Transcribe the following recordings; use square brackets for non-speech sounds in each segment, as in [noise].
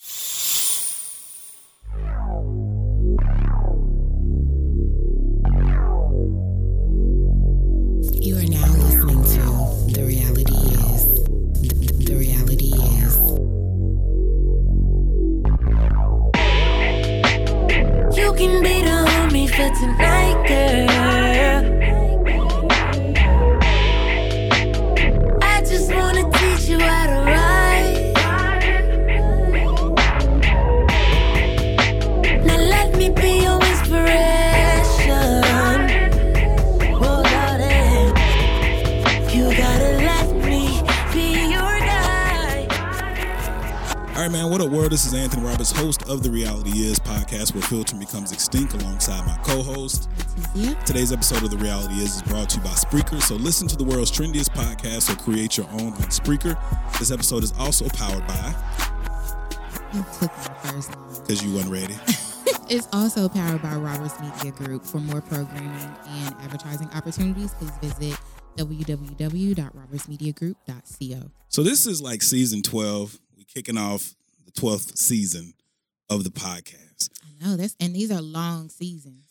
You world? This is Anthony Roberts, host of the Reality Is podcast, where filtering becomes extinct, alongside my co-host. Yeah. Today's episode of the Reality Is is brought to you by Spreaker. So listen to the world's trendiest podcast or create your own on Spreaker. This episode is also powered by You took my first line. because you weren't ready. [laughs] It's also powered by Roberts Media Group. For more programming and advertising opportunities, please visit www.robertsmediagroup.co. So this is like season twelve. We kicking off the twelfth season of the podcast. I know that's and these are long seasons.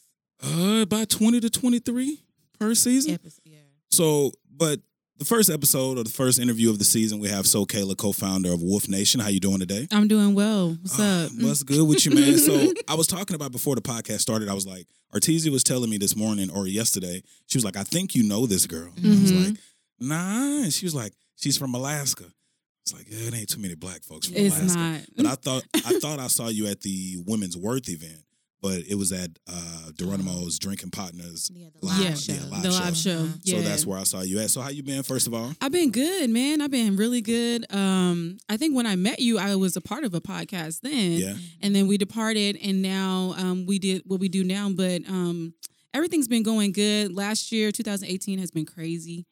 Uh, about twenty to twenty-three per season. Episode, yeah. So, but the first episode or the first interview of the season, we have So Kayla, co-founder of Wolf Nation. How you doing today? I'm doing well. What's Ah, up? What's good with you, man? So [laughs] I was talking about before the podcast started. I was like, Artesia was telling me this morning or yesterday. She was like, I think you know this girl. And I was Mhm. like, Nah. And she was like, She's from Alaska. It's like, yeah, it ain't too many black folks from It's Alaska. not. But I thought I thought I saw you at the Women's Worth event, but it was at uh Geronimo's Drinking Partners. Yeah, the Live- live yeah, show. yeah, live the show. live show. Uh-huh. Yeah. So that's where I saw you at. So how you been, first of all? I've been good, man. I've been really good. Um, I think when I met you, I was a part of a podcast then, Yeah. and then we departed, and now um, we did what we do now. But um, everything's been going good. Last year, 2018, has been crazy.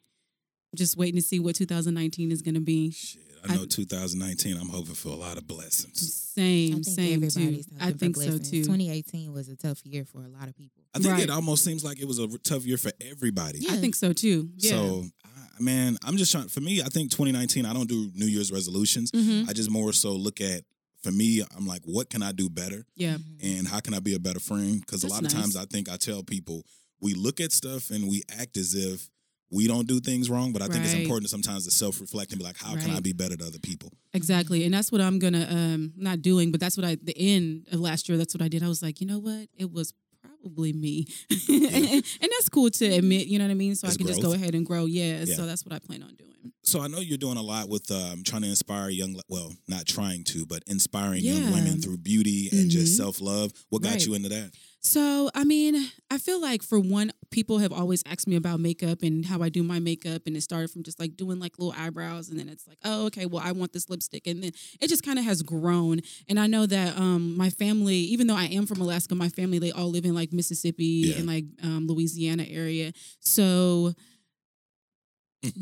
Just waiting to see what 2019 is going to be. Shit. I know I- 2019, I'm hoping for a lot of blessings. I Same, think same too. everybody's I hoping for think so too. 2018 was a tough year for a lot of people. I think Right. it almost seems like it was a tough year for everybody. Yeah. I think so too. Yeah. So, I- man, I'm just trying. For me, I think 2019. I don't do New Year's resolutions. Mhm. I just more so look at. For me, I'm like, what can I do better, yeah. and how can I be a better friend? Because a That's lot of times. I think I tell people we look at stuff and we act as if we don't do things wrong. But I think it's important sometimes to self reflect and be like, how can I be better to other people? Exactly. And that's what I'm gonna um not doing, but that's what I the end of last year, that's what I did. I was like, you know what? It was probably me. [laughs] and that's cool to admit, you know what I mean? So It's I can just go ahead and grow. Yeah, Yeah. So that's what I plan on doing. So I know you're doing a lot with um, trying to inspire young, well, not trying to, but inspiring young women through beauty and just Mhm. self love. What got Right. you into that? So, I mean, I feel like for one, people have always asked me about makeup and how I do my makeup. And it started from just like doing like little eyebrows. And then it's like, oh, okay, well, I want this lipstick. And then it just kind of has grown. And I know that um, my family, even though I am from Alaska, my family, they all live in like Mississippi Yeah. and like um, Louisiana area. So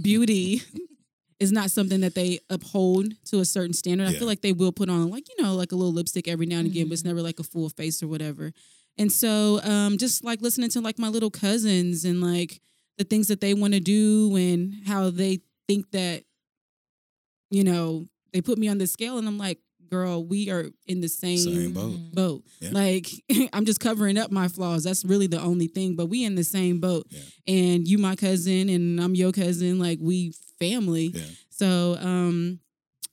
beauty [laughs] is not something that they uphold to a certain standard. I feel like they will put on like, you know, like a little lipstick every now and again, but it's never like a full face or whatever. And so um just like listening to like my little cousins and like the things that they want to do and how they think that you know, they put me on the scale and I'm like, girl, we are in the same, Same boat. boat. Yeah. Like [laughs] I'm just covering up my flaws. That's really the only thing. But we in the same boat. Yeah. And you my cousin and I'm your cousin. Like we family. Yeah. So um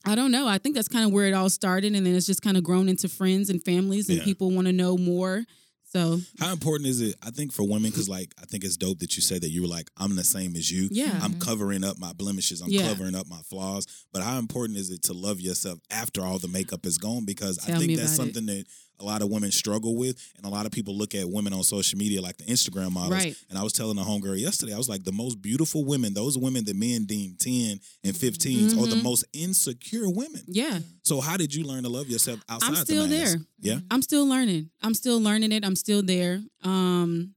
I don't know. I think that's kind of where it all started and then it's just kind of grown into friends and families and Yeah. people want to know more. So How important is it? I think for women, because like I think it's dope that you said that you were like, I'm the same as you. yeah. I'm covering up my blemishes. I'm Yeah. covering up my flaws. But how important is it to love yourself after all the makeup is gone? Because I think that's about it. something that a lot of women struggle with, and a lot of people look at women on social media like the Instagram models. Right. And I was telling a homegirl yesterday, I was like, the most beautiful women, those women that men deem ten and 15s, are the Mhm. most insecure women. Yeah. So how did you learn to love yourself outside? the? I'm still mask? there. Yeah. I'm still learning. I'm still learning it. I'm still there. Um,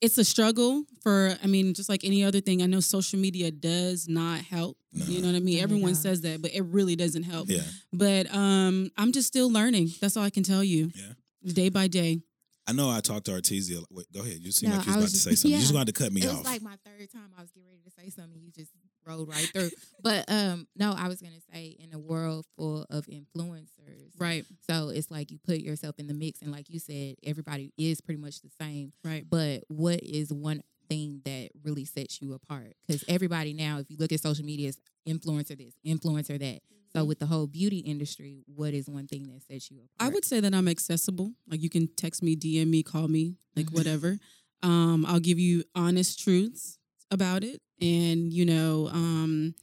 it's a struggle for, I mean, just like any other thing. I know social media does not help. You know what I mean? No, it Everyone don't. says that, but it really doesn't help. Yeah. But um, I'm just still learning. That's all I can tell you. Yeah. Day by day. I know I talked to Artesia. Wait, go ahead. You seem No, like you was I about was to say something. You just yeah. wanted to cut me it off. was like my third time I was getting ready to say something. You just rolled right through. [laughs] but um, no, I was gonna say in a world full of influencers, Right. So it's like you put yourself in the mix, and like you said, everybody is pretty much the same. Right. But what is one thing that really sets you apart? Because everybody now, if you look at social media, is influencer this, influencer that. So with the whole beauty industry, what is one thing that sets you apart? I would say that I'm accessible. Like you can text me, DM me, call me, like Mhm. whatever. Um, I'll give you honest truths about it, and you know, um,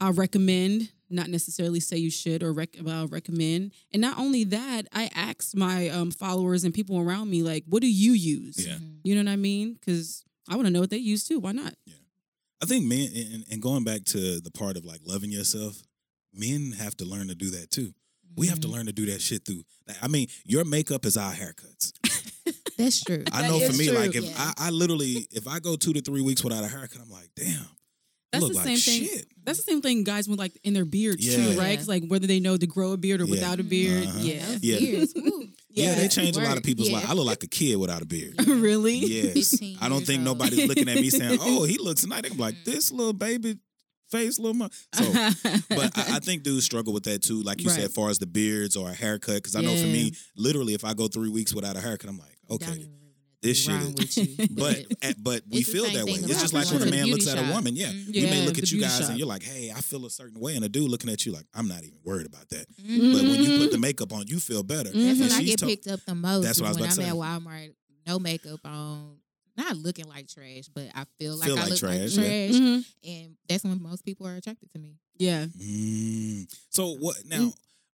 I'll recommend, not necessarily say you should or rec- but I'll recommend. And not only that, I ask my um, followers and people around me, like, what do you use? Yeah. Mhm. You know what I mean? Because I want to know what they use too. Why not? yeah I think men, and, and going back to the part of like loving yourself, men have to learn to do that too. We have to Mhm. learn to do that shit through. I mean, your makeup is our haircuts. [laughs] That's true. I That know for me, true. like if Yeah. I, I literally, if I go two to three weeks without a haircut, I'm like, damn, That's look the like same thing. shit. That's the same thing guys with like in their beards Yeah. too, right? Yeah. 'Cause, like whether they know to grow a beard or Yeah. without a beard. Uh-huh. Yeah. Those Yeah. beards. Yeah, they change a lot of people's Yeah. life. I look like a kid without a beard. [laughs] really? Yes. I don't think old. nobody's looking at me saying, [laughs] "Oh, he looks nice." I'm like, "This little baby face, little mom." [laughs] So, but I, I think dudes struggle with that too. Like you said, Right. as far as the beards or a haircut, because I know for me, literally, if I go three weeks without a haircut, I'm like, Don't okay. this shit is- with you. [laughs] But at- but we feel that way. It's just like when a man looks beauty at a woman. Yeah, Mhm. we may look at you guys shop. and you're like, "Hey, I feel a certain way," and a dude looking at you like, "I'm not even worried about that." Mhm. But when you put the makeup on, you feel better. That's when I get to- picked up the most. That's what I was when about to I'm say. at Walmart, no makeup on, not looking like trash, but I feel like Feel I like look trash, like yeah. trash, Mhm. and that's when most people are attracted to me. Yeah. Mm. So what now?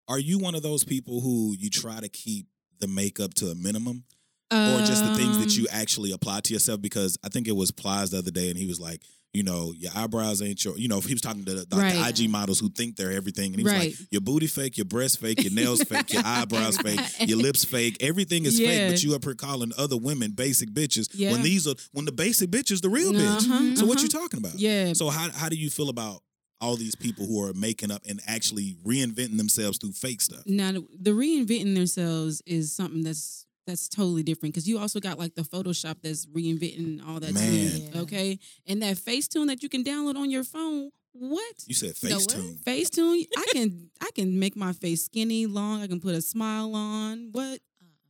Are you one of those people who you try to keep the makeup to a minimum, or just the things that Um, you actually apply to yourself? Because I think it was Plies the other day, and he was like, you know, your eyebrows ain't your, you know, he was talking to the, like, the Right. IG models who think they're everything, and he was Right. like, your booty fake, your breast fake, your nails fake, your eyebrows fake, [laughs] your lips fake, everything is fake, but you up here calling other women basic bitches Yeah. when these are when the basic bitch is the real bitch. Uh-huh, So what uh-huh. you talking about? Yeah. So how how do you feel about all these people who are making up and actually reinventing themselves through fake stuff? Now the reinventing themselves is something that's that's totally different because you also got like the Photoshop that's reinventing all that Man. too. Okay, and that Facetune that you can download on your phone. What? You said know what? Facetune. Facetune? I can I can make my face skinny, long. I can put a smile on. What?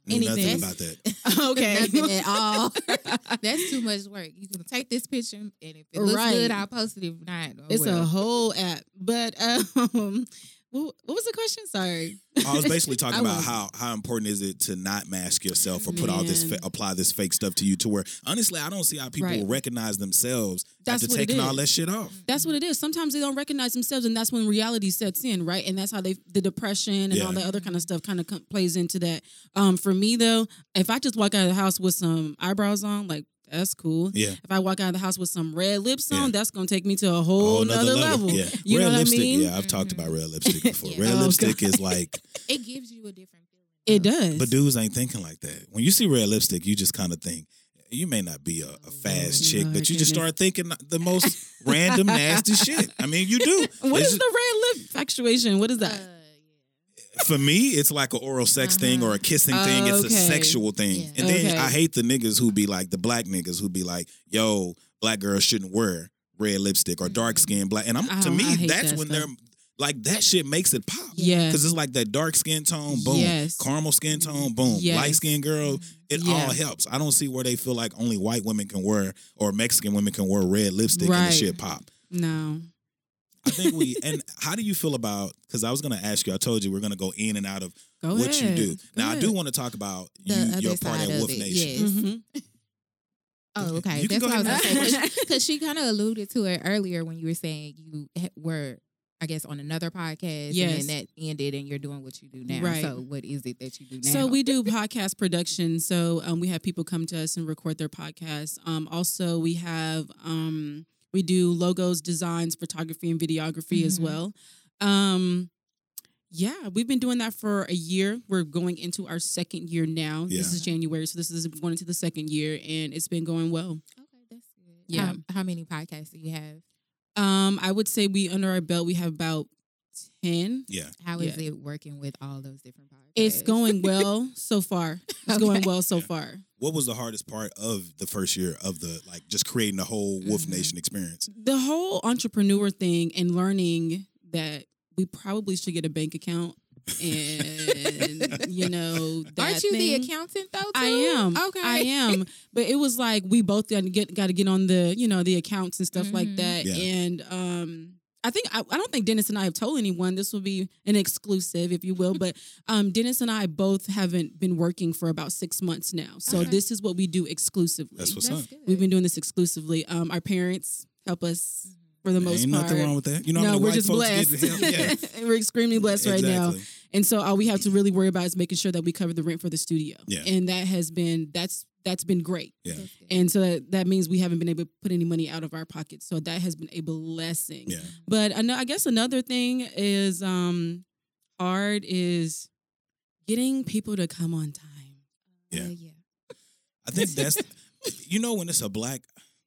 Knew anything. about that. [laughs] Okay. Nothing at all. [laughs] That's too much work. You can take this picture, and if it looks Right. good, I'll post it. If not, oh It's a whole app. But [laughs] um, what, what was the question? Sorry. I was basically [laughs] talking about was- how how important is it to not mask yourself or put all this fa- apply this fake stuff to you to where honestly I don't see how people Right. recognize themselves That's after taking all that shit off. That's what it is. Sometimes they don't recognize themselves, and that's when reality sets in, right? And that's how they the depression and all that other kind of stuff kind of plays into that. Um, for me though, if I just walk out of the house with some eyebrows on, like that's cool. Yeah. If I walk out of the house with some red lips on, Yeah. that's gonna take me to a whole, nother nother level. Yeah. You red know what lipstick. I mean? Yeah, I've talked about red lipstick [laughs] before. Yeah. Red Oh, lipstick God. is like [laughs] It gives you a different feeling. It does. But dudes ain't thinking like that. When you see red lipstick, you just kind of think you may not be a, a fast chick, Lord but you just start thinking the most [laughs] random nasty shit. I mean, you do. What It's is the red lip actuation? What is that? Uh, for me, it's like an oral sex thing or a uh-huh. kissing thing. It's a sexual thing. Yeah. And then Okay. I hate the niggas who be like the black niggas who be like, "Yo, black girls shouldn't wear red lipstick or dark skin black." And I'm to Oh, me, that's that when stuff. they're like that shit makes it pop. Yeah. Because it's like that dark skin tone, boom. Yes. Caramel skin tone, boom. Yes. Light skin girl, it Yeah. all helps. I don't see where they feel like only white women can wear or Mexican women can wear red lipstick and the shit pop. No. I think we and how do you feel about because I was gonna ask you, I told you we're gonna go in and out of Go what ahead. you do. Go Now I do want to talk about The you, your part at of Wolf it, Nation. [laughs] yes. Mhm. Oh, okay. You That's go what I was ahead gonna say. Because [laughs] she kind of alluded to it earlier when you were saying you were I guess, on another podcast, Yes. and then that ended, and you're doing what you do now. Right. So, what is it that you do now? So we do podcast production. So um, we have people come to us and record their podcasts. Um, also, we have um, we do logos, designs, photography, and videography as Mhm. well. Um, yeah, we've been doing that for a year. We're going into our second year now. This is January, so this is going into the second year, and it's been going well. okay, that's good. Yeah. How, how many podcasts do you have? Um, I would say we under our belt we have about ten. Yeah. How is Yeah. it working with all those different podcasts? It's going [laughs] well so far. It's going well so Yeah. far. What was the hardest part of the first year of the like just creating the whole Wolf Mhm. Nation experience? the whole entrepreneur thing and learning that we probably should get a bank account and [laughs] you know that Aren't you the accountant though? Too? I am. Okay. I am. But it was like we both got to get got to get on the you know the accounts and stuff like Mhm. that. Yeah. And um, I think I, I don't think Dennis and I have told anyone. This will be an exclusive, if you will. But um, Dennis and I both haven't been working for about six months now. So Okay. this is what we do exclusively. That's what's That's up. good. We've been doing this exclusively. Um, our parents help us for the most Ain't part. nothing wrong with that. You know, no, we're just folks blessed. get help? Yeah. [laughs] we're extremely blessed right now. Exactly. And so all we have to really worry about is making sure that we cover the rent for the studio. Yeah. And that has been that's that's been great. Yeah. And so that, that means we haven't been able to put any money out of our pockets. So that has been a blessing. Yeah. But I know I guess another thing is um hard is getting people to come on time. Yeah. Uh, yeah. I think [laughs] that's you know when it's a black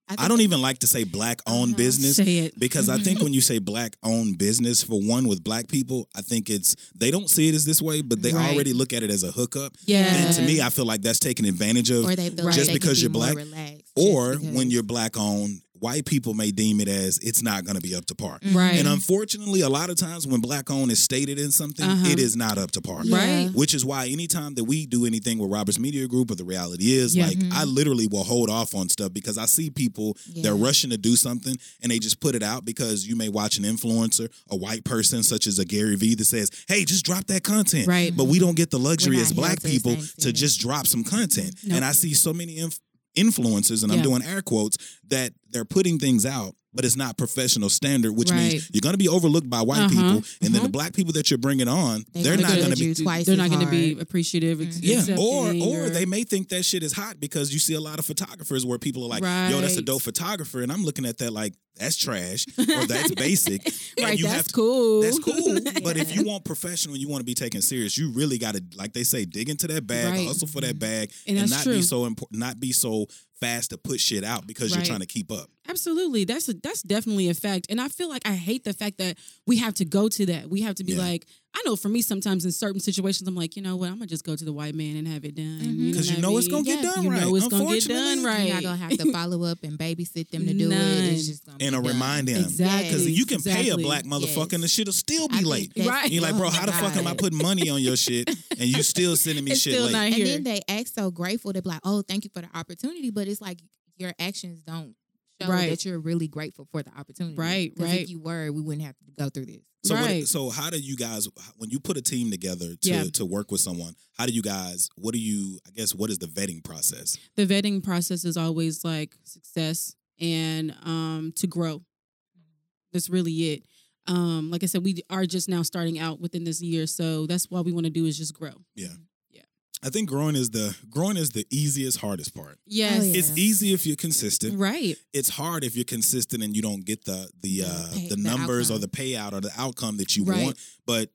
I think don't even like to say black owned business Say it. because I think mm-hmm. when you say black owned business for one with black people, I think it's they don't see it as this way, but they Right. already look at it as a hookup. Yeah. And to me, I feel like that's taking advantage of Or they feel like just they can because be you're black, relaxed or when you're black owned, white people may deem it as it's not going to be up to par. Right. And unfortunately, a lot of times when black owned is stated in something, Uh-huh. it is not up to par. Right. Which is why anytime that we do anything with Roberts Media Group or the reality is, Yeah. like I literally will hold off on stuff because I see people they're rushing to do something and they just put it out because you may watch an influencer, a white person such as a Gary Vee that says, Hey, just drop that content. Right. But we don't get the luxury as black held to the people to just drop some content. Nope. And I see so many inf- influencers, and I'm doing air quotes, that they're putting things out. But it's not professional standard, which Right. means you're going to be overlooked by white Uh-huh. people, and then Uh-huh. the black people that you're bringing on, They they're not going to be you twice They're not going to be appreciative. ex- yeah, or accepting, or they may think that shit is hot because you see a lot of photographers where people are like, "Yo, that's a dope photographer," and I'm looking at that like that's trash or that's [laughs] basic. And right. you That's have to- cool. That's cool, [laughs] but if you want professional and you want to be taken serious, you really got to, like they say, dig into that bag, Right. hustle for that bag, And and, that's not be so important, not be so fast to put shit out because Right. you're trying to keep up. Absolutely. That's a, that's definitely a fact. And I feel like I hate the fact that we have to go to that. We have to be Yeah. like, I know for me sometimes in certain situations I'm like, you know what, I'm gonna just go to the white man and have it done. Mhm. Because you know I it's gonna mean? get done you right. know it's gonna get done Unfortunately, right. You're not gonna have to follow up and babysit them to do it. None. It's just gonna And be a done. remind them. Exactly. Because you can pay a black motherfucker and the shit'll still be think late. that's- Right. You're like, bro, oh how the my fuck am I putting money on your shit and you still sending me It's shit still late? not And then they act so grateful. They're like, "Oh, thank you for the opportunity," but it's like your actions don't show Right. that you're really grateful for the opportunity. Right, 'Cause right. If you were, we wouldn't have to go through this. So, Right. what, so how do you guys, when you put a team together to, Yeah. to work with someone, how do you guys, what do you, I guess, what is the vetting process? the vetting process is always like success and um to grow. That's really it. Um, like I said, we are just now starting out within this year, so that's what we want to do is just grow. I think growing is the, growing is the easiest, hardest part. Yes, Oh, yeah. It's easy if you're consistent. right. It's hard if you're consistent and you don't get the the The uh, pay- the the numbers or the payout or the outcome that you Right. want. But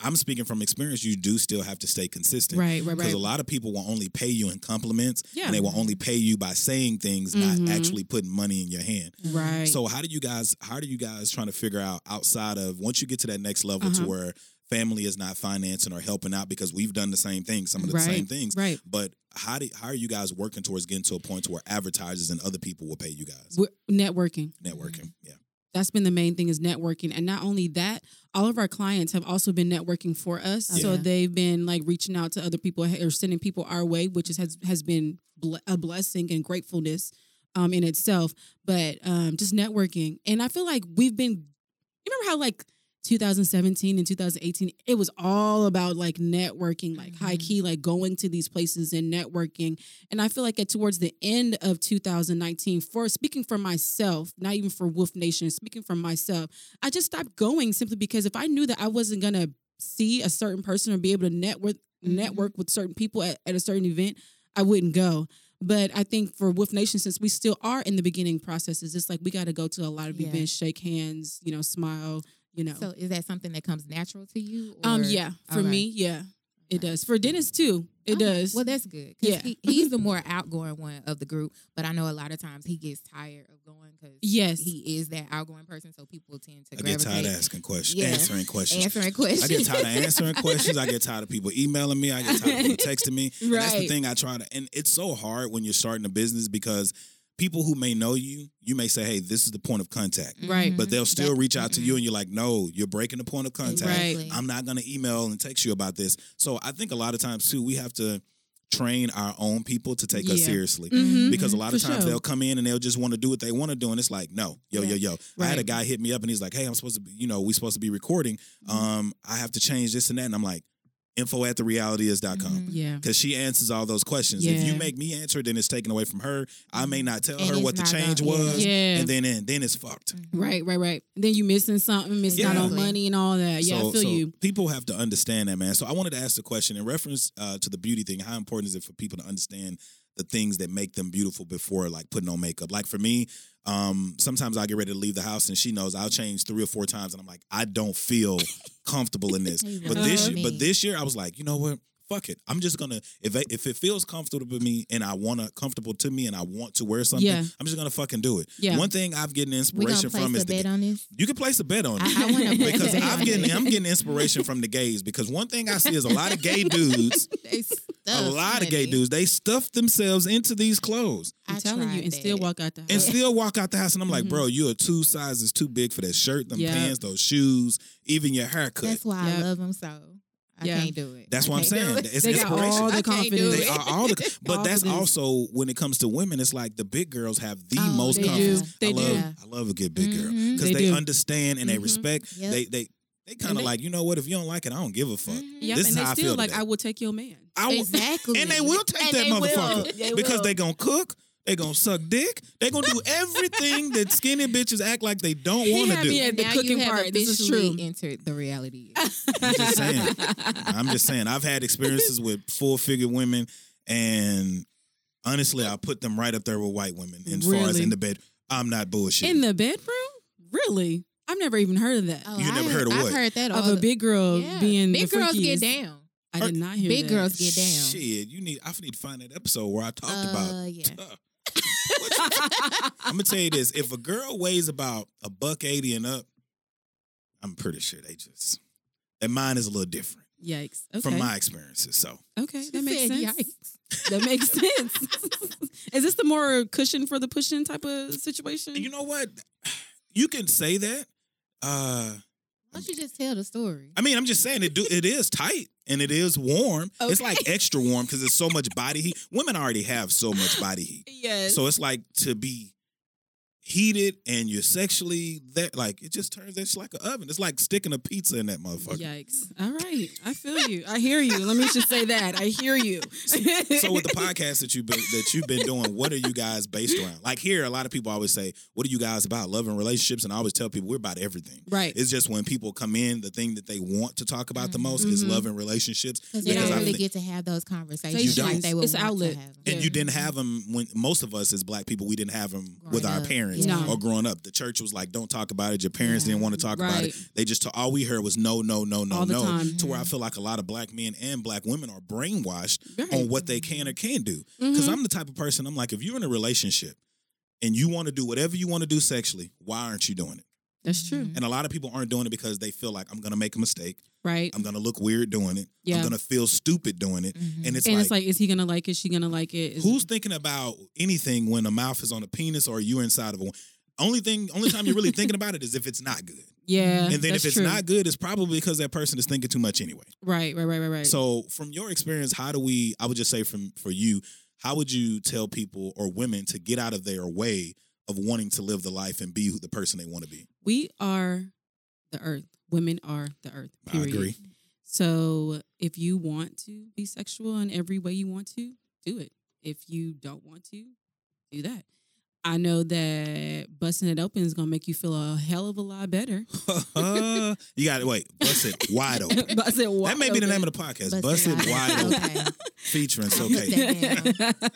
I'm speaking from experience. You do still have to stay consistent. Right, right, Because right. a lot of people will only pay you in compliments, Yeah. and they will only pay you by saying things, Mhm. not actually putting money in your hand. Right. So how do you guys? How do you guys trying to figure out outside of once you get to that next level to Uh-huh. where family is not financing or helping out because we've done the same thing, some of the right. same things. Right. But how do how are you guys working towards getting to a point to where advertisers and other people will pay you guys? We're networking. Networking, yeah. That's been the main thing is networking. And not only that, all of our clients have also been networking for us. So they've been like reaching out to other people or sending people our way, which is, has has been ble- a blessing and gratefulness um, in itself. But um, just networking, and I feel like we've been. You remember how like 2017 and 2018, it was all about like networking, like high Mhm. key, like going to these places and networking. And I feel like at towards the end of 2019, for speaking for myself, not even for Wolf Nation, speaking for myself, I just stopped going simply because if I knew that I wasn't gonna see a certain person or be able to network Mhm. network with certain people at, at a certain event, I wouldn't go. But I think for Wolf Nation, since we still are in the beginning processes, it's like we got to go to a lot of Yeah. events, shake hands, you know, smile, you know. So is that something that comes natural to you? um, yeah, for Okay. me, yeah, it Okay. does. For Dennis too, it Okay. does. Well, that's good. Yeah. he, he's the more outgoing one of the group, but I know a lot of times he gets tired of going because Yes. he is that outgoing person. So people tend to I get tired of asking questions, Yeah. answering questions. answering questions. I get tired of answering [laughs] questions. I get tired of people emailing me. I get tired of people [laughs] texting me. And that's the thing I try to, and it's so hard when you're starting a business because people who may know you, you may say, "Hey, this is the point of contact," Right. but they'll still That- reach out to you, and you're like, "No, you're breaking the point of contact. Right. I'm not going to email and text you about this." So I think a lot of times too, we have to train our own people to take us Yeah. seriously. Mhm. Because a lot of For times sure. they'll come in and they'll just want to do what they want to do, and it's like, no, yo, yo, yo. I had a guy hit me up and he's like, hey, I'm supposed to be, you know, we supposed to be recording. Um, I have to change this and that, and I'm like, info at the realityis.com. Mhm. yeah, Because she answers all those questions. If you make me answer, then it's taken away from her. I may not tell And her what the change gonna- was, yeah, and then and then it's fucked. right, right, right. And then you missing something, missing out on money and all that. Yeah, so, I feel so you. people have to understand that, man. So I wanted to ask the question in reference uh, to the beauty thing. How important is it for people to understand the things that make them beautiful before like putting on makeup? Like for me, um, sometimes I get ready to leave the house and she knows I'll change three or four times, and I'm like, I don't feel comfortable in this. [laughs] But this, "Uh, year, but this year, I was like, you know what? Fuck it. I'm just gonna if I, if it feels comfortable to me and I want to comfortable to me and I want to wear something, Yeah. I'm just gonna fucking do it. Yeah. One thing I've getting inspiration from a is bet the, on this. you can place a bet on it I, I want to because I'm getting I'm getting inspiration from the gays because one thing I see is a lot of gay [laughs] dudes, a lot of gay dudes, they stuff themselves into these clothes I'm telling you, and still walk out the house. and still walk out the house and I'm like, Mhm. bro, you are two sizes too big for that shirt, them Yeah. pants, those shoes, even your haircut. That's why Yep. I love them so. I Yeah. can't do it. That's I what I'm saying. it. It's They got all the confidence. They are all the, but that's Confidence. also when it comes to women. It's like the big girls have the Oh, most they confidence. They I love, do. I love a good big girl Mhm. because They they, understand and they Mhm. respect. Yep. They they they kind of like you know what? If you don't like it, I don't give a fuck. Mhm. Yep, This and is they how I still feel like, today. I will take your man. I will- Exactly. [laughs] and they will take And that they will. motherfucker because they gonna cook. They gonna suck dick. They gonna do [laughs] everything that skinny bitches act like they don't want to do. me at the now cooking you have part. This is officially true. entered the reality. [laughs] I'm just saying. I'm just saying. I've had experiences with full figure women, and honestly, I put them right up there with white women. As far as in the bed, I'm not bullshit. In the bedroom? Really? I've never even heard of that. Oh, You I never heard of I've what? heard that of a big girl Yeah. being big the girls get down. I did not hear that. Big that. girls get down. Shit, you need. I need to find that episode where I talked Uh, about. yeah. [laughs] [laughs] I'm gonna tell you this: if a girl weighs about a buck eighty and up, I'm pretty sure they just. And mine is a little different Yikes. Okay. from my experiences. So okay, that makes Said sense. yikes. [laughs] That makes sense. [laughs] Is this the more cushion for the pushing type of situation? You know what? You can say that. Uh, Why don't you just tell the story? I mean, I'm just saying it. Do it is tight and it is warm. It's like extra warm because it's so much body heat. Women already have so much body heat, [laughs] yes. so it's like to be heated and you're sexually that like it just turns it's like an oven. It's like sticking a pizza in that motherfucker. Yikes. All right. I feel you. I hear you. Let me just say that. I hear you. So with the podcast that you've been that you've been doing, what are you guys based around? Like here, a lot of people always say, "What are you guys about? Love and relationships?" And I always tell people we're about everything. Right. It's just when people come in, the thing that they want to talk about the most is Mhm. love and relationships. Because they don't I really think- get to have those conversations You like don't. they would It's want outlet. to have. them. and Yeah. you didn't have them when most of us as black people we didn't have them with Growing our up. parents No. or growing up the church was like don't talk about it your parents Yeah. didn't want to talk about it they just ta- all we heard was no no no no no time. to where i feel like a lot of black men and black women are brainwashed Right. on what they can or can't do because Mhm. i'm the type of person i'm like if you're in a relationship and you want to do whatever you want to do sexually why aren't you doing it That's true. and a lot of people aren't doing it because they feel like i'm gonna make a mistake Right. i'm gonna look weird doing it Yeah. i'm gonna feel stupid doing it Mhm. and it's and like it's like, is he gonna like it? She gonna like it? Is Who's thinking about anything when a mouth is on a penis or you're inside of one? Only thing, only time you're really thinking about it is if it's not good. [laughs] Yeah. and then if it's true. not good, it's probably because that person is thinking too much anyway. right, right, right, right, right. So, from your experience, how do we? I would just say, from for you, how would you tell people or women to get out of their way of wanting to live the life and be who the person they want to be? we are the earth. Women are the earth. I Period. agree. So if you want to be sexual in every way you want to, do it. If you don't want to, do that. I know that busting it open is gonna make you feel a hell of a lot better. [laughs] you got to wait. Bust it wide open. [laughs] Bust it wide. That may be the name of the podcast. Bust Bust it it wide wide open. Okay. Featuring [laughs] okay.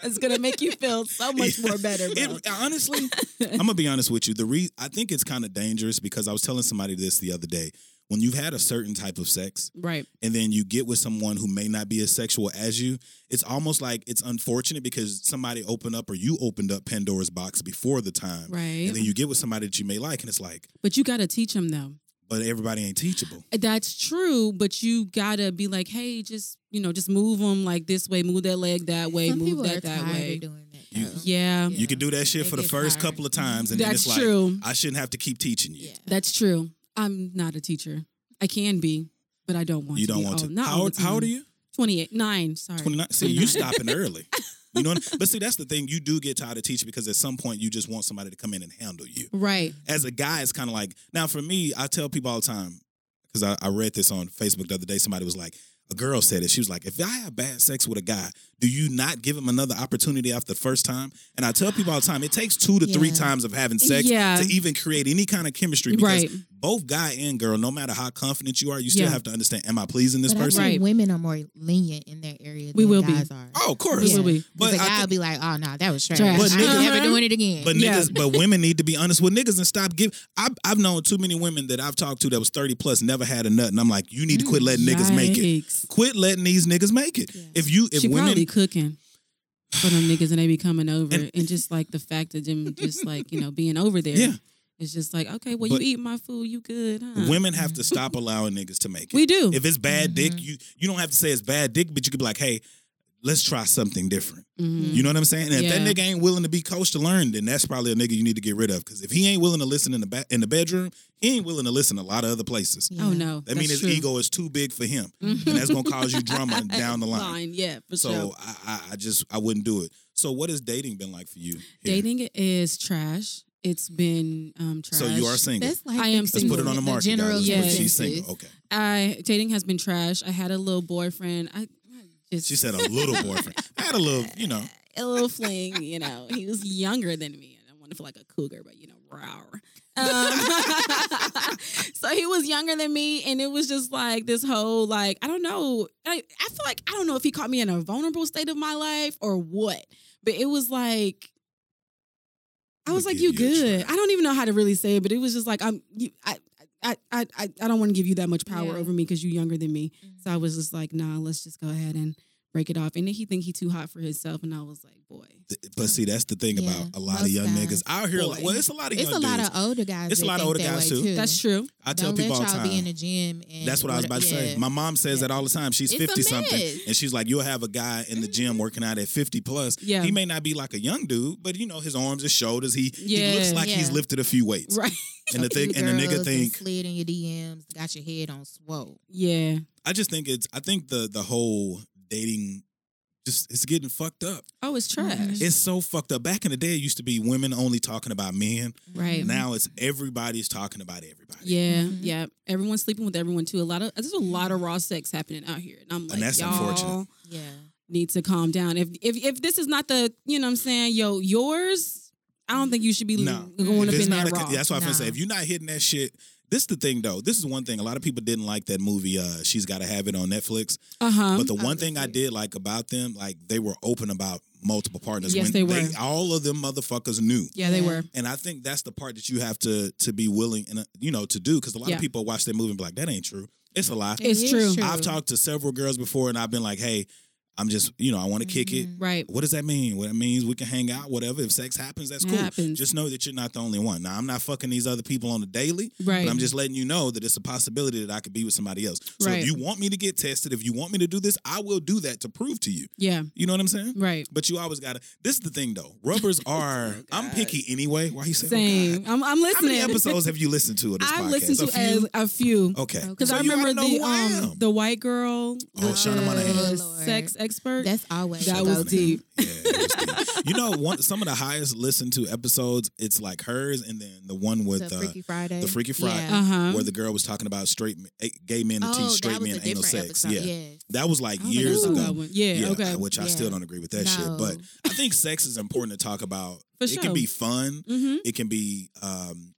it's gonna make you feel so much more better, bro. It, honestly, I'm gonna be honest with you. The re- I think it's kind of dangerous because I was telling somebody this the other day. When you've had a certain type of sex, right. and then you get with someone who may not be as sexual as you, it's almost like it's unfortunate because somebody opened up or you opened up Pandora's box before the time. Right. And then you get with somebody that you may like, and it's like, But you gotta teach them though. but everybody ain't teachable. Uh, that's true, but you gotta be like, hey, just you know, just move them like this way, move that leg that way, Some move that are that tired way. of doing. You- Yeah, You can do that shit They for the first tired. couple of times, and then That's it's like, true. I shouldn't have to keep teaching you. Yeah. that's true. I'm not a teacher. I can be, but I don't want You to. You don't want Oh, to. not How old, how old are you? 28, nine. Sorry, 29. See, you 29. stopping [laughs] early. You know, what I- but see, that's the thing. You do get tired of teaching because at some point you just want somebody to come in and handle you. Right. As a guy, it's kind of like now for me. I tell people all the time because I, I read this on Facebook the other day. Somebody was like, a girl said it. She was like, if I have bad sex with a guy, do you not give him another opportunity after the first time? And I tell people all the time, it takes two to three times of having sex Yeah. to even create any kind of chemistry. Because Right. Both guy and girl, no matter how confident you are, you still Yeah. have to understand: Am I pleasing this But I person? think Right. women are more lenient in their area We than will be. guys are. Oh, of course. We will be. But But a I guy thi- will be like, "Oh no, that was trash. Trash. But I ain't niggas- never doing it again." But Yeah. niggas, but women need to be honest with niggas and stop giving. I've I've known too many women that I've talked to that was thirty plus, never had a nut, and I'm like, you need to quit letting niggas make it. Quit letting these niggas make it. If you if she women probably cooking for them [sighs] niggas and they be coming over And- and, just like the fact of them just like you know being over there Yeah. It's just like okay well But- you eat my food you good huh? women have to [laughs] stop allowing niggas to make it. we do If it's bad dick, you you don't have to say it's bad dick, but you could be like, hey. Let's try something different. Mhm. You know what I'm saying? And if that nigga ain't willing to be coached to learn, then that's probably a nigga you need to get rid of. Because if he ain't willing to listen in the ba- in the bedroom, he ain't willing to listen a lot of other places. Yeah. oh no That means his true. ego is too big for him, [laughs] and that's gonna cause you drama down the line. Line, yeah for So sure I, I, I just I wouldn't do it. So what has dating been like for you? here? dating is trash it's been um trash So you are single. That's like I the am Let's put it on the the market. general guys. Yes. She's single. Okay. I dating has been trash I had a little boyfriend I, I just She said a little boyfriend. [laughs] I had a little, you know. a little fling, you know. He was younger than me, and I want to feel like a cougar, but you know, rawr. Um, [laughs] so he was younger than me, and it was just like this whole like I don't know. I, I feel like I don't know if he caught me in a vulnerable state of my life or what, but it was like. I was like, "You you good?" try. I don't even know how to really say it, but it was just like, "I'm you." I I I I, I don't want to give you that much power Yeah. over me because you're younger than me. Mm-hmm. So I was just like, "Nah, let's just go ahead and break it off." And then he think he too hot for himself, and I was like, "Boy, But see, that's the thing Yeah, about a lot of young guys. niggas out here. Boy. Like, well, it's a lot of It's young a lot dudes. of older guys. It's a lot of older guys, way, too. that's true." I tell Don't people all the y'all be in the gym. And That's what I was about to say. My mom says Yeah. that all the time. She's It's 50 something. And she's like, you'll have a guy in the gym working out at 50 plus. Yeah. He may not be like a young dude, but you know, his arms, his shoulders, he, he Yeah. looks like he's lifted a few weights. Right? And the [laughs] thing, and the nigga girls that think, slid in your DMs, got your head on swole. Yeah. I just think it's, I think the the whole dating, just it's getting fucked up. Oh, it's trash. Mhm. It's so fucked up. Back in the day, it used to be women only talking about men. Right. Now it's everybody's talking about everybody. Yeah, Mhm. yeah. Everyone's sleeping with everyone too. A lot of there's a lot of raw sex happening out here, and I'm like, and that's y'all unfortunate. Yeah. need to calm down. If if if this is not the, you know, what I'm saying, yo, yours, I don't think you should be No. going up If it's in that a- raw. that's why I'm gonna say if you're not hitting that shit. This is the thing though. This is one thing. A lot of people didn't like that movie. Uh, She's got to have it on Netflix. Uh huh. But the one would thing I did like about them, like they were open about multiple partners. Yes, when they were. all of them motherfuckers knew. yeah, they were. And I think that's the part that you have to to be willing and uh, you know to do because a lot Yeah. of people watch that movie and be like, that ain't true. It's a lie. It's It is true. I've talked to several girls before and I've been like, hey, I'm just you know I want to kick it. Mhm. Right. What does that mean? What it means we can hang out, whatever. If sex happens, that's It cool. happens. Just know that you're not the only one. Now I'm not fucking these other people on the daily, Right. but I'm just letting you know that it's a possibility that I could be with somebody else. So Right. if you want me to get tested, if you want me to do this, I will do that to prove to you. Yeah. You know what I'm saying? Right. But you always gotta. This is the thing though. Rubbers [laughs] are. I'm picky anyway. Why you say? oh, Same. God? I'm, I'm How listening. many episodes have you listened to of this [laughs] I've podcast? listened to a few. a, a few. okay. Because So I remember the I um the white girl, Oh, the, Shauna Monahan. the Lord. sex expert. That's always That was go-to. deep. Yeah, was deep. you know, one some of the highest listened to episodes. It's like hers, and then the one with The uh, Freaky Friday. the Freaky Friday, Yeah. Uh huh. where the girl was talking about straight gay men who Oh, teach straight was men anal sex. episode. Yeah, Yes. that was like I don't think years I ago. that one. Yeah, okay. which I still don't agree with that shit. But I think sex is important to talk about. For it sure. can be fun. Mm-hmm. It can be. um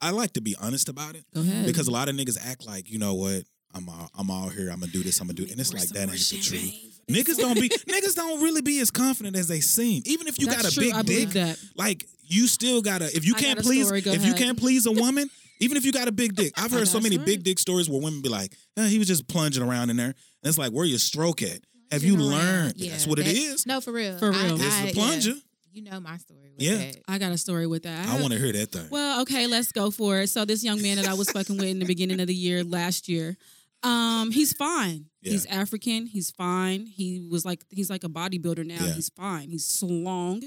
I like to be honest about it Go ahead. because a lot of niggas act like you know what. I'm all, I'm all here. I'm gonna do this. I'm gonna do it, and it's like that ain't the truth. Niggas don't be niggas don't really be as confident as they seem. Even if you That's got a true. big I dick, that. like you still gotta. If you I can't please, story. Go if you can't please a woman, even if you got a big dick, I've heard so many story. big dick stories where women be like, "Yeah, he was just plunging around in there." And it's like, where your stroke at? Have you around. learned? Yeah, That's what it that- is. No, for real. For I- real. It's I- the yeah. plunger. You know my story. With Yeah. that. I got a story with that. I have- want to hear that thing. Well, okay, let's go for it. So this young man that I was fucking with in the beginning of the year last year, um, he's fine. Yeah. He's African. He's fine. He was like he's like a bodybuilder now. Yeah. He's fine. He's slong,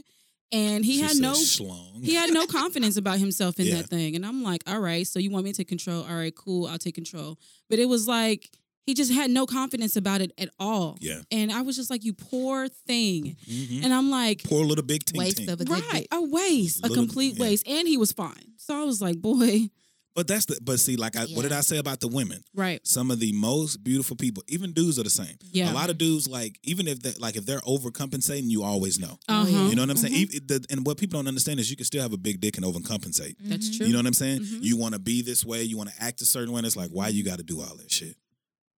and he She had no schlong. he had no confidence about himself in Yeah. that thing. And I'm like, all right, so you want me to take control? All right, cool, I'll take control. But it was like he just had no confidence about it at all. Yeah. And I was just like, you poor thing. Mhm. And I'm like, Poor little big tink Waste tink. of a right, dick. a waste, a complete yeah. waste. And he was fine. So I was like, boy, But that's the. But see, like, I, what did I say about the women? right. Some of the most beautiful people, even dudes, are the same. Yeah. A lot of dudes, like, even if they like, if they're overcompensating, you always know. Uh-huh. You know what I'm saying? Mhm. Even the, and what people don't understand is you can still have a big dick and overcompensate. That's Mhm. true. You know what I'm saying? Mhm. You want to be this way, you want to act a certain way. And it's like, why you got to do all that shit?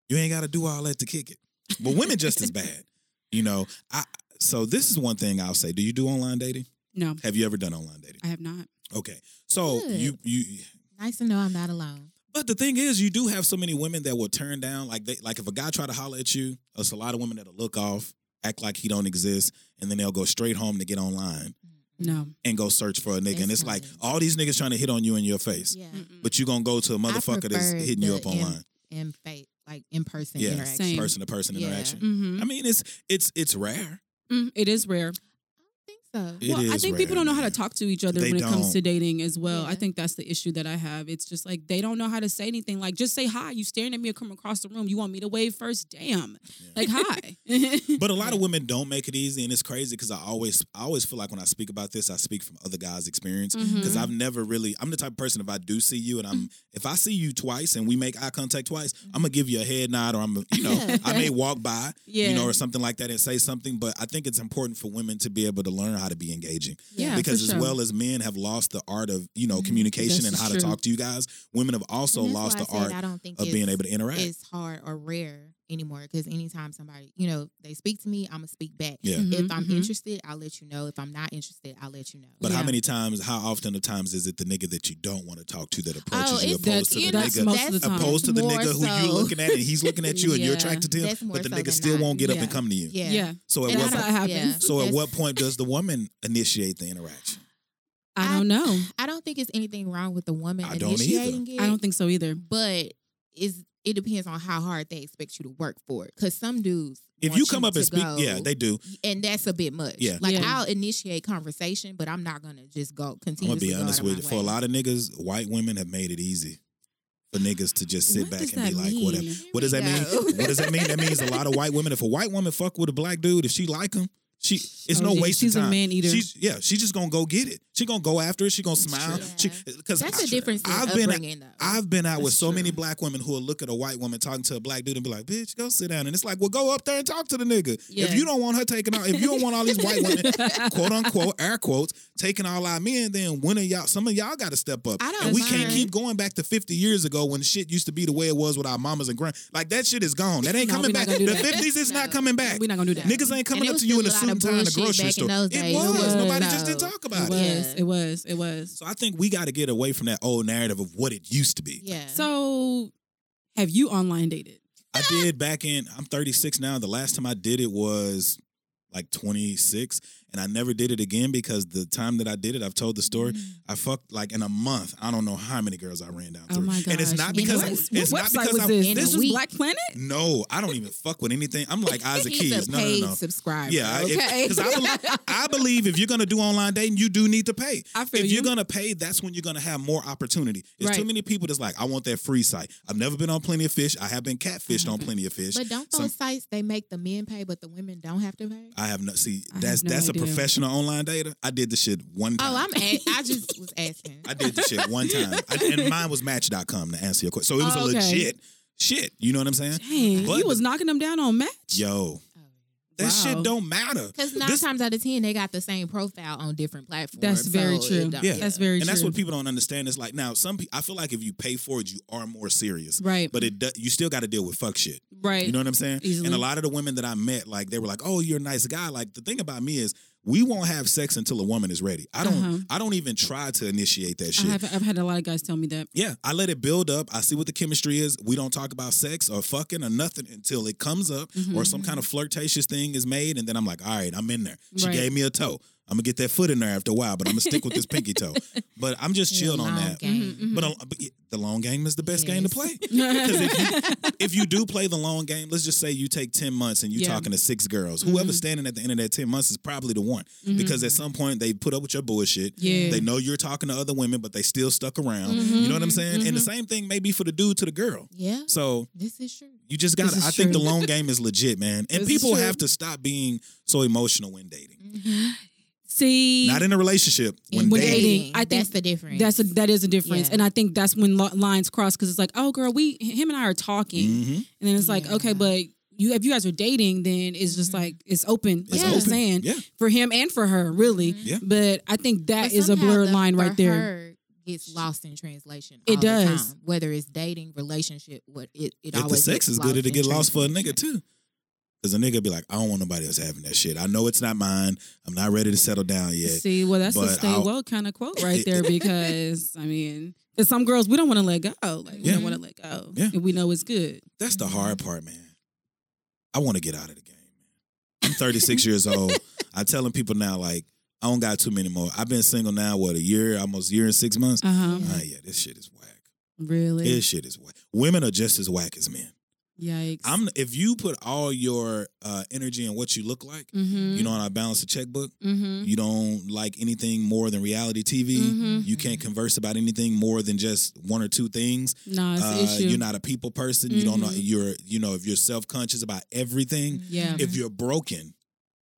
You ain't got to do all that to kick it. But women just as bad. You know, I. So this is one thing I'll say. Do you do online dating? No, Have you ever done online dating? I have not. Okay. So Good. you you Nice to know I'm not alone. but the thing is, you do have so many women that will turn down. Like they, like if a guy try to holler at you, there's a lot of women that'll look off, act like he don't exist, and then they'll go straight home to get online No. and go search for a nigga. and It's it's like all these niggas trying to hit on you in your face, Yeah. but you gonna go to a motherfucker that's hitting you up online, In, in face, like in person Yeah. interaction. Same. person to person Yeah. interaction. Mm-hmm. I mean, it's it's it's rare. it is rare. I so. It well, I think rare, people don't know how to talk to each other They when it comes don't. to dating as well. I think that's the issue that I have. It's just like they don't know how to say anything. Like just say hi. You staring at me or come across the room. You want me to wave first? Damn. Like hi. [laughs] [laughs] But a lot of women don't make it easy, and it's crazy because I always, I always feel like when I speak about this, I speak from other guys' experience Mm-hmm. because I've never really. I'm the type of person if I do see you and I'm, [laughs] if I see you twice and we make eye contact twice, I'm gonna give you a head nod or I'm, you know, I may walk by, you know, or something like that and say something. But I think it's important for women to be able to learn how to be engaging Yeah, because as sure. well as men have lost the art of you know mm-hmm. communication This and how true. to talk to you guys, women have also lost the art I don't think of being able to interact. It's hard or rare anymore because anytime somebody, you know, they speak to me, I'm gonna speak back. Yeah. Mhm, If I'm mhm. interested, I'll let you know. If I'm not interested, I'll let you know. But how many times, how often the times is it the nigga that you don't want to talk to that approaches Oh, you it's- opposed to the nigga most of the time. opposed to the nigga who you're looking at and he's looking at you and you're [laughs] attracted to him, but the so nigga still not. won't get up and come to you. Yeah. Yeah. So at And what That's I how point, it happens. yeah. so at what point does the woman initiate the interaction? I don't know. I don't think it's anything wrong with the woman I don't initiating it. I don't think so either. but is it depends on how hard they expect you to work for it. Because some dudes, If want you come up and speak, go, yeah, they do. and that's a bit much. Yeah. like Yeah. I'll initiate conversation, but I'm not gonna just go continue. I'm continue. gonna be honest with you. my For a lot of niggas, white women have made it easy for niggas to just sit What back and be that like, mean? whatever. What does that we mean? What does that mean? That means a lot of white women. If a white woman fuck with a black dude, if she like him, she it's Oh, no yeah, waste she's a of time. man eater. She's yeah, she's just gonna go get it. She gonna go after it. She gonna smile. true. She because That's the difference I've been upbringing. I've been out with That's so many black women who will look at a white woman talking to a black dude and be like, "Bitch, go sit down." And it's like, "Well, go up there and talk to the nigga." Yeah. If you don't want her taking out, if you don't want all these white women, [laughs] quote unquote, air quotes, taking all our men, then when are y'all? Some of y'all got to step up. I don't and we can't keep going back to fifty years ago when shit used to be the way it was with our mamas and grand. Like that shit is gone. That ain't No, coming back. The fifties is not coming back. We're not gonna do that. Niggas ain't coming And up to you in a still a lot suit of and tie in the grocery back in store. those It was. It was. Nobody just didn't talk It about was. it. Yeah. It was. It was. So I think we got to get away from that old narrative of what it used to be. yeah. So, have you online dated? I did back in. I'm 36 now. The last time I did it was like 26, and I never did it again because the time that I did it, I've told the story. Mm. I fucked like in a month. I don't know how many girls I ran down Oh through. my And it's not because a I, week? it's not because was I, this? This was. Black Planet. No, I don't even fuck with anything. I'm like [laughs] Isaac Keys. No, no, no. subscriber. Yeah, okay. 'cause I, believe, I believe if you're gonna do online dating, you do need to pay. I feel if you. you're gonna pay, that's when you're gonna have more opportunity. There's too many people that's like, I want that free site. I've never been on Plenty of Fish. I have been catfished on Plenty of Fish. But don't those Some- sites they make the men pay, but the women don't have to pay? I have no see. I That's no that's idea. a professional online dater. I did the shit one oh, time. Oh, I'm. A- I just was asking. I did the shit one time, [laughs] I, and mine was Match.com to answer your question. So it was Oh, a okay. legit shit. You know what I'm saying? Dang, But you was knocking them down on Match. Yo, that Wow. shit don't matter. Because nine This- times out of ten, they got the same profile on different platforms. That's very so true. it don't- Yeah. That's very true. and true. that's what people don't understand. It's like now some people. I feel like if you pay for it, you are more serious. Right. But it do, you still got to deal with fuck shit. right. You know what I'm saying? Easily. And a lot of the women that I met, like they were like, "Oh, you're a nice guy." Like the thing about me is, we won't have sex until a woman is ready. I don't. Uh-huh. I don't even try to initiate that shit. Have, I've had a lot of guys tell me that. Yeah, I let it build up. I see what the chemistry is. We don't talk about sex or fucking or nothing until it comes up Mm-hmm. or some kind of flirtatious thing is made, and then I'm like, all right, I'm in there. She Right. gave me a toe. I'm gonna get that foot in there after a while, but I'm gonna stick with this pinky toe. [laughs] But I'm just chilled on that. game. Mm-hmm, mm-hmm. But, uh, but the long game is the best game to play. [laughs] Because if you, if you do play the long game, let's just say you take 10 months and you're Yeah. talking to six girls. Mm-hmm. Whoever's standing at the end of that 10 months is probably the one. Because at some point they put up with your bullshit. Yeah. They know you're talking to other women, but they still stuck around. You know what I'm saying? And the same thing may be for the dude to the girl. Yeah, So this is true. you just got to, I think the long game is legit, man. And This people have to stop being so emotional when dating. See, Not in a relationship, when, When dating. dating. I think that's the difference. That's a that is a difference, Yeah. and I think that's when lo- lines cross because it's like, oh, girl, we him and I are talking, Mhm. and then it's like, okay, but you if you guys are dating, then it's just like it's open. It's That's I'm saying Yeah. for him and for her, really. Yeah. But I think that But is a blurred the- line for right there. her gets lost in translation. It all the does. time. whether it's dating, relationship, what it it if the always sex gets is good, it'll get lost for a nigga too. Because a nigga be like, I don't want nobody else having that shit. I know it's not mine. I'm not ready to settle down yet. See, well, that's a stay I'll- well kind of quote right [laughs] there because I mean, 'cause some girls we don't want to let go, like we Yeah. don't want to let go, Yeah. and we know it's good. That's the hard part, man. I want to get out of the game, man. I'm 36 [laughs] years old. I'm telling people now, like, I don't got too many more. I've been single now, what, a year, almost a year and six months? Uh huh. Ah, yeah, this shit is whack. Really? This shit is whack. Women are just as whack as men. Yikes. I'm if you put all your uh, energy in what you look like, Mm-hmm. you know, and I balance the checkbook, Mm-hmm. you don't like anything more than reality TV. Mhm. You can't converse about anything more than just one or two things. No, it's Uh, issue. you're not a people person. You don't know. Mhm. You're you know if you're self conscious about everything. Yeah. If you're broken,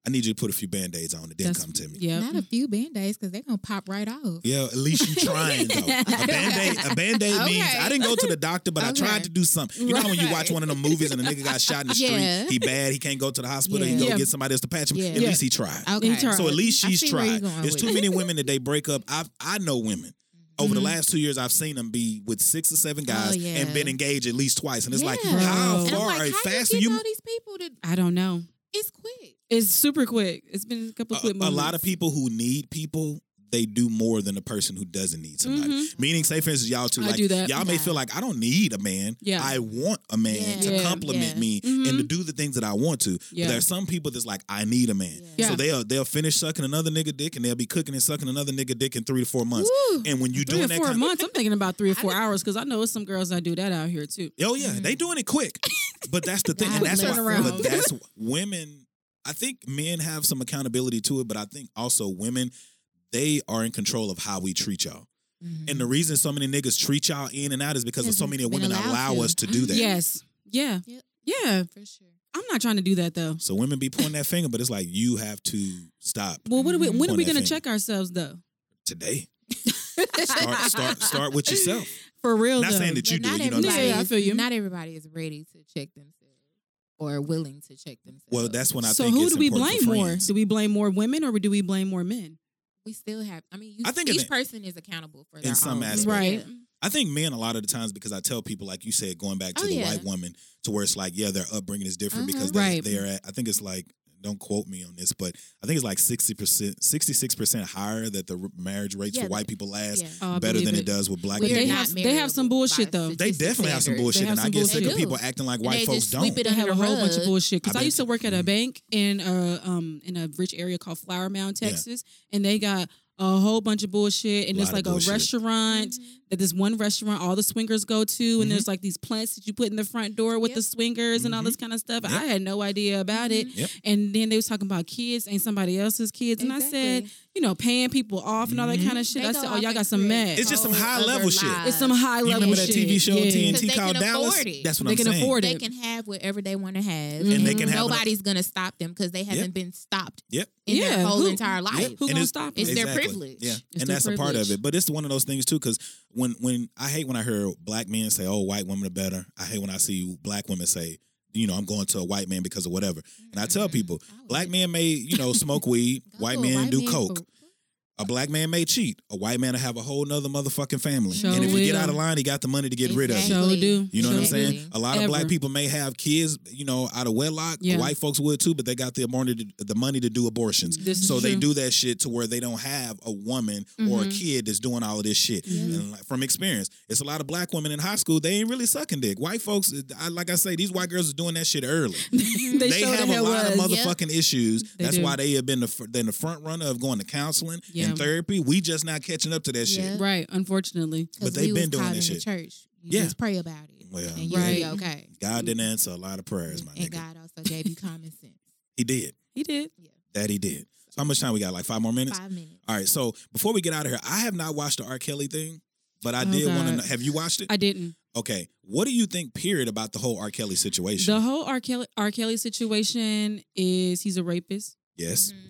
I need you to put a few band aids on it. Then That's- come to me. Yeah. Not a few band aids because they're gonna pop right off. Yeah, at least you trying though. A [laughs] band aid, a band aid means Okay. I didn't go to the doctor, but I Okay. tried to do something. You know how when you watch one of them movies and a nigga got shot in the street, Yeah. he bad, he can't go to the hospital, he Yeah. go Yeah. get somebody else to patch him. Yeah. At Yeah. least he tried. Okay. He tried. So at least I she's see where you're tried. going There's with too it. many women that they break up. I I know women. Over the Mhm. last two years, I've seen them be with six or seven guys Oh, yeah. and been engaged at least twice. And it's like, Yeah. how Bro. And I'm far like, are how fast you are getting you? all these people to? I don't know. It's quick. It's super quick. It's been a couple a, quick a moments. lot of people who need people, they do more than a person who doesn't need somebody. Meaning, say for instance, y'all too, Mm-hmm. I like do that. y'all may feel like I don't need a man. Yeah. I want a man Yeah. to Yeah. compliment Yeah. me Mhm. and to do the things that I want to. Yeah. But there are some people that's like, I need a man. Yeah. So they'll they'll finish sucking another nigga dick and they'll be cooking and sucking another nigga dick in three to four months. Woo. And when you three doing or that four kind months. I'm thinking about three or four hours because I know it's some girls that do that out here too. Oh yeah, they doing it quick. But that's the [laughs] thing, and that's why. But that's [laughs] women. I think men have some accountability to it, but I think also women, they are in control of how we treat y'all. And the mm-hmm. reason so many niggas treat y'all in and out is because of so many women allow to. us to do that. Yes. Yeah. Yep. Yeah. For sure. I'm not trying to do that though. So women be pointing that finger, but it's like you have to stop Well, what are we, when are we going to check ourselves though? today. [laughs] start start start with yourself. For real Not though. saying that you But do not you know what I'm Yeah, everybody saying? I feel you. Not everybody is ready to check themselves or willing to check themselves. Well, that's when I so think who it's do we blame more? Do we blame more women or do we blame more men? we still have. I mean, you, I think each in- person is accountable for their some own. aspect. Right. Yeah. I think men a lot of the times because I tell people like you said going back to Oh, the yeah. white woman to where it's like yeah their upbringing is different Uh-huh. because they, Right. they're at I think it's like don't quote me on this, but I think it's like sixty percent, sixty six percent higher that the marriage rates Yeah, for white they- people last yeah. Oh, better than it. it. does with black But We're they people. have- they have some bullshit, though. They definitely have some standards. bullshit, They and have I some get sick bullshit. of people acting like And white folks don't. They have a the whole bunch of bullshit. Because I I, used to work at a bank in a um in a rich area called Flower Mound, Texas, and they got a whole bunch of bullshit. And it's like bullshit. a restaurant that this one restaurant all the swingers go to, and Mhm. there's like these plants that you put in the front door with Yep. the swingers and all this kind of stuff. Yep. I had no idea about it. Yep. And then they was talking about kids and somebody else's kids, and I said, you know, paying people off and all that Mhm. kind of shit. They I said, oh, y'all got some create mad. It's just some high other level shit. lives. It's some high You level remember that. TV show Yeah. TNT they called can Dallas? afford it. That's what They I'm can saying. afford They it. can have whatever they want to have. And they can have nobody's gonna stop them because they haven't been stopped Yep. in Yeah, their whole who- entire life. Yep. Who And gonna it's- stop It's it? their privilege. Yeah, It's and their that's a part of it. But it's one of those things too, because when when I hate when I hear black men say, "Oh, white women are better." I hate when I see black women say, "You know, I'm going to a white man because of whatever." And I tell people, black men may, you know, smoke weed, [laughs] white men do coke. A black man may cheat. A white man will have a whole nother motherfucking family. Sure and if you get out of line, he got the money to get rid of. Exactly. you. Sure do. You know what I'm saying? Exactly. A lot of black people may have kids, you know, out of wedlock. Yeah. White folks would too, but they got the money to, the money to do abortions. This so they true. do that shit to where they don't have a woman or a Mhm. kid that's doing all of this shit. And like, from experience, it's a lot of black women in high school. They ain't really sucking dick. White folks, I, like I say, these white girls are doing that shit early. [laughs] they they have a lot was. of motherfucking issues. They That's do. why they have been the, been the front runner of going to counseling Yeah. and therapy. We just not catching up to that Yeah. shit. Right, unfortunately. But they've been doing taught that in shit. The church. You Yeah. just pray about it. Well, and you'll Right. be okay. God didn't answer a lot of prayers, my And nigga. God also gave you common sense. He did. He did. Yeah. That he did. So how much time we got? Like five more minutes? Five minutes. All right. So before we get out of here, I have not watched the R. Kelly thing, but I Oh, did want to know. Have you watched it? I didn't. okay. What do you think, period, about the whole R. Kelly situation? The whole R. Kelly, R. Kelly situation is he's a rapist. yes. Mm-hmm.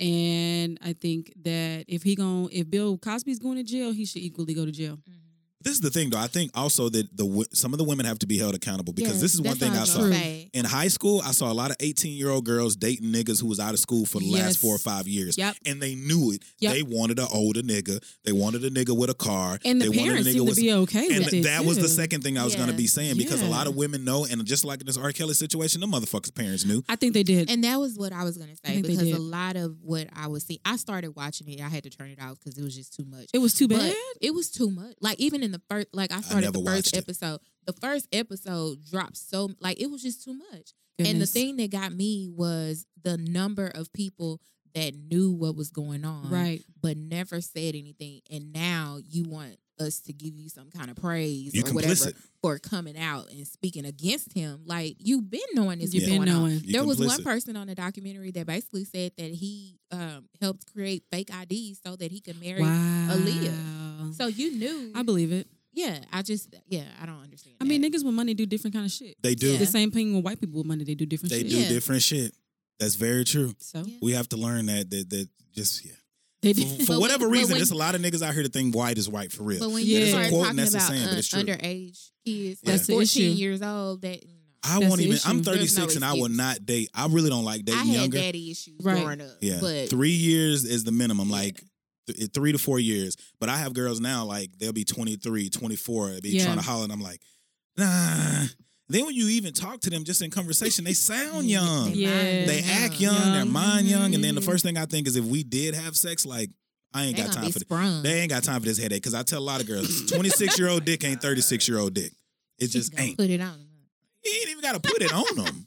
And I think that if he gon' if Bill Cosby's going to jail, he should equally go to jail. Mm. This is the thing, though. I think also that the some of the women have to be held accountable because Yeah, this is one thing I saw. gonna. In high school, I saw a lot of 18 year old girls dating niggas who was out of school for the last four or five years. Yep. And they knew it. Yep. They wanted an older nigga. They wanted a nigga with a car. And the they wanted parents a nigga seem to with be okay and with it. that was the second thing I was going to be saying because a lot of women know, and just like in this R. Kelly situation, the motherfuckers' parents knew. I think they did. And that was what I was gonna say think they because did. a lot of what I was seeing, I started watching it. I had to turn it off because it was just too much. it was too But bad. it was too much. Like even in the first, like I started never the first watched it. episode. The first episode dropped so like it was just too much. And the thing that got me was the number of people that knew what was going on, right. but never said anything. And now you want us to give you some kind of praise You or whatever for coming out and speaking against him. Like you've been knowing this You've was been going on. knowing. You There was one person on the documentary that basically said that he um, helped create fake IDs so that he could marry. Wow. Aaliyah. So you knew. I believe it. yeah, I just yeah, I don't understand. I mean, niggas with money do different kind of shit. They do. Yeah. The same thing with white people with money. They do different They shit. do Yeah. different shit. That's very true. So Yeah. We have to learn that that that just yeah. They For, do. [laughs] for But whatever when- reason, when- there's a lot of niggas out here that think white is white for real. But when Yeah. you It's start quote, talking and that's the about saying, but un- it's underage kids, That's like 14 issue. years old, that I That's won't even. issue. I'm 36 no and I will not date. I really don't like dating I had younger. daddy issues Right. growing up. Yeah, but three years is the minimum. Yeah. Like th- three to four years. But I have girls now. Like they'll be 23, 24. They'll be Yeah. trying to holler, and I'm like, nah. Then when you even talk to them, just in conversation, they sound young. They Yeah. They young. act young. Their Young. mind young. And then the Mhm. first thing I think is if we did have sex, like I ain't They got time be for this. They ain't got time for this headache. Because I tell a lot of girls, 26 year old dick ain't 36 year old dick. It Just just ain't. put it on them. You ain't even got to put it on them.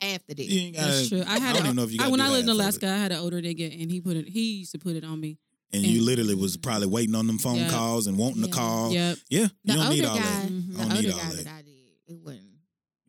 Half [laughs] the dick. You ain't gotta, That's true. I had I don't a- even know if you I, got when I lived in Alaska, I had an older nigga, and he put it. He used to put it on me. and you literally was probably waiting on them phone Yeah. calls and wanting to call. Yep. Yeah, The you don't need all guy, that. Mhm. the I don't older need all guy that. that I did, it wasn't.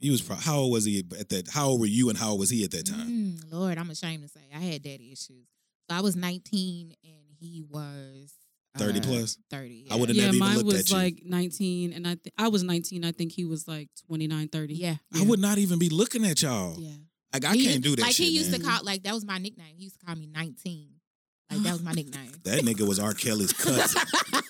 He was pro- how old was he at that? How old were you and how old was he at that time? Mm, Lord, I'm ashamed to say I had daddy issues. So I was 19 and he was 30 uh, plus? 30. I would've Yeah, never even mine looked was at you. like 19, and I th- I was 19. I think he was like 29, 30. Yeah. I would not even be looking at y'all. Yeah. Like I He- can't do that. Like shit, he used man. to call, like that was my nickname. He used to call me 19. Like that was my [laughs] nickname. That nigga was R. Kelly's cousin. [laughs]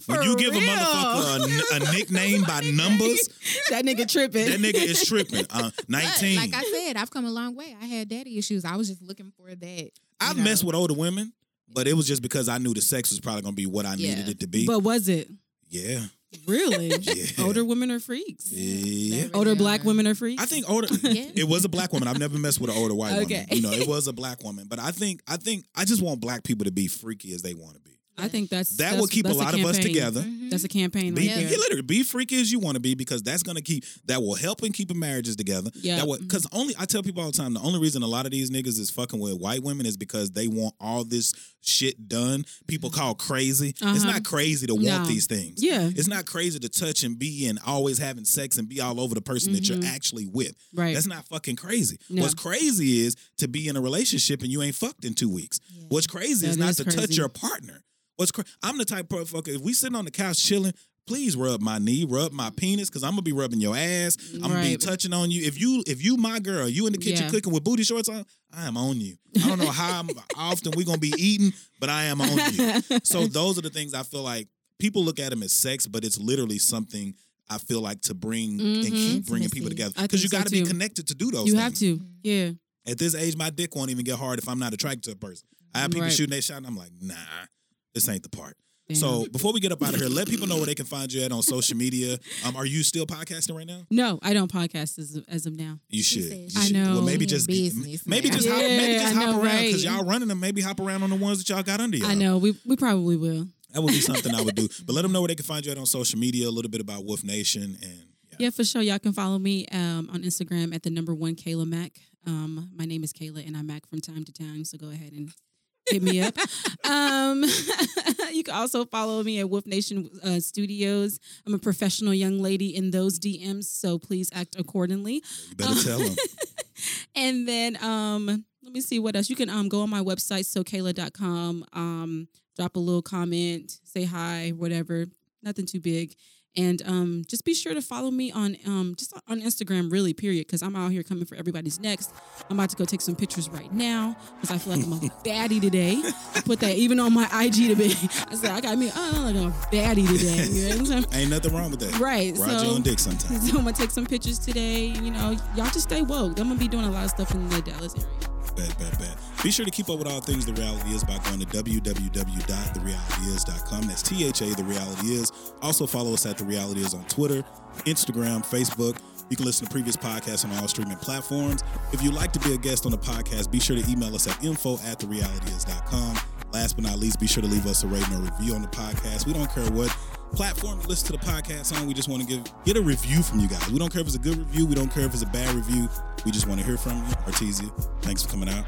For when you give a motherfucker a, a nickname by numbers, [laughs] that nigga tripping. that nigga is tripping. Uh, But, 19. like I said, I've come a long way. I had daddy issues. I was just looking for that. I've know. messed with older women, but it was just because I knew the sex was probably gonna be what I Yeah. needed it to be. But was it? yeah, Really? [laughs] Yeah. Older women are freaks. Yeah. They Older really black women are freaks. I think older. [laughs] Yeah. It was a black woman. I've never messed with an older white woman. You know, it was a black woman. But I think, I think, I just want black people to be freaky as they want to be. I think that's That that's, will keep a that's lot of us campaign. together. That's a campaign. Be, right be- there. literally be freaky as you want to be because that's gonna keep that will help in keeping marriages together. Yeah. That because only I tell people all the time the only reason a lot of these niggas is fucking with white women is because they want all this shit done. People call crazy. It's Uh-huh. not crazy to want No. these things. Yeah. It's not crazy to touch and be and always having sex and be all over the person that you're actually with. Mm-hmm. Right. That's not fucking crazy. No. What's crazy is to be in a relationship and you ain't fucked in two weeks. What's crazy is not is to touch your partner. What's cra- I'm the type of fucker. If we sitting on the couch chilling, please rub my knee, rub my penis, because I'm gonna be rubbing your ass. I'm gonna be Right. touching on you. If you if you my girl, you in the kitchen Yeah. cooking with booty shorts on, I am on you. I don't know how I'm- [laughs] often we gonna be eating, but I am on you. So [laughs] those are the things I feel like people look at them as sex, but it's literally something. I feel like to bring and Mhm. keep bringing people together I because you so got to be too. connected to do those. You things. have to. Yeah. At this age, my dick won't even get hard if I'm not attracted to a person. I have people Right. shooting their shot, and I'm like, nah, this ain't the part. Damn. So before we get up out of here, let people know where they can find you at on social media. Um, are you still podcasting right now? No, I don't podcast as of, as of now. You should. You she I should. know. Well, maybe just business maybe now. just hop, maybe just I hop around because right? y'all running them. Maybe hop around on the ones that y'all got under y'all. I know. We we probably will. that would be [laughs] something I would do. But let them know where they can find you at on social media. A little bit about Wolf Nation and yeah. Yeah, for sure. Y'all can follow me um, on Instagram at the number one Kayla Mac. Um, my name is Kayla, and I'm Mac from time to time. So go ahead and hit me up. um, [laughs] you can also follow me at Wolf Nation uh, Studios. I'm a professional young lady in those DMs, so please act accordingly. Better tell them. [laughs] And then um, let me see what else. You can um go on my website, sokayla.com, um, drop a little comment, say hi, whatever. Nothing too big. And um, just be sure to follow me on um, just on Instagram, really, period, because I'm out here coming for everybody's next. I'm about to go take some pictures right now because I feel like I'm a [laughs] baddie today. I put that even on my IG today. I said I got me, oh, I look like a baddie today. You know what I'm? Ain't nothing wrong with that. Right, Ride so- own dick sometimes. [laughs] So I'm gonna take some pictures today. You know, y'all just stay woke. I'm gonna be doing a lot of stuff in the Dallas area. Bad, bad, bad. Be sure to keep up with all things The Reality Is by going to www.therealityis.com. That's T-H-A, The Reality Is. Also follow us at The Reality Is on Twitter, Instagram, Facebook. You can listen to previous podcasts on all streaming platforms. If you'd like to be a guest on the podcast, be sure to email us at info at therealityis.com. Last but not least, be sure to leave us a rating or review on the podcast. We don't care what platform you listen to the podcast on. We just want to give get a review from you guys. We don't care if it's a good review. We don't care if it's a bad review. We just want to hear from you. Artesia, thanks for coming out.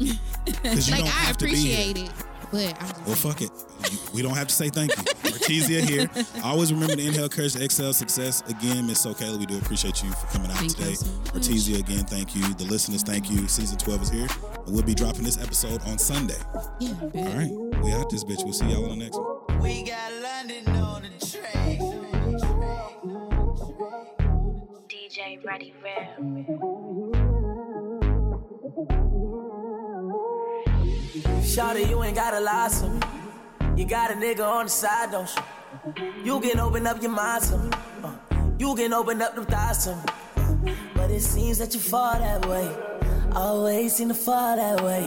Like don't I have to be here. appreciate it, but I'm Well, fuck it. We don't have to say thank you. Artesia here. [laughs] Always remember to inhale courage, to exhale success. Again, Miss Sokayla, we do appreciate you for coming out Thank today. so. Artesia, again, thank you. The listeners, thank you. Season 12 is here. And we'll be dropping this episode on Sunday. yeah. All right. We out this bitch. We'll see y'all on the next one. We got London on the track. DJ Ready Rare. Shawty, you ain't gotta lie to me. You got a nigga on the side, don't you? You can open up your mind to me. Uh, you can open up them thighs to me. Uh, but it seems that you fall that way. Always seem to fall that way.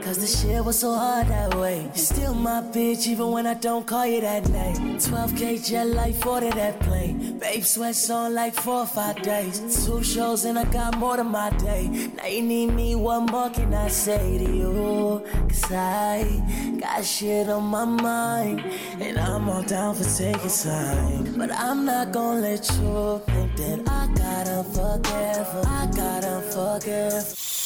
Cause the shit was so hard that way. You still my bitch even when I don't call you that name. 12k jet like 40 that plane. Babe sweats on like four or five days. Two shows and I got more than my day. Now you need me, what more can I say to you? Cause I got shit on my mind. And I'm all down for taking time. But I'm not gonna let you think that I gotta forgive. I gotta forgive.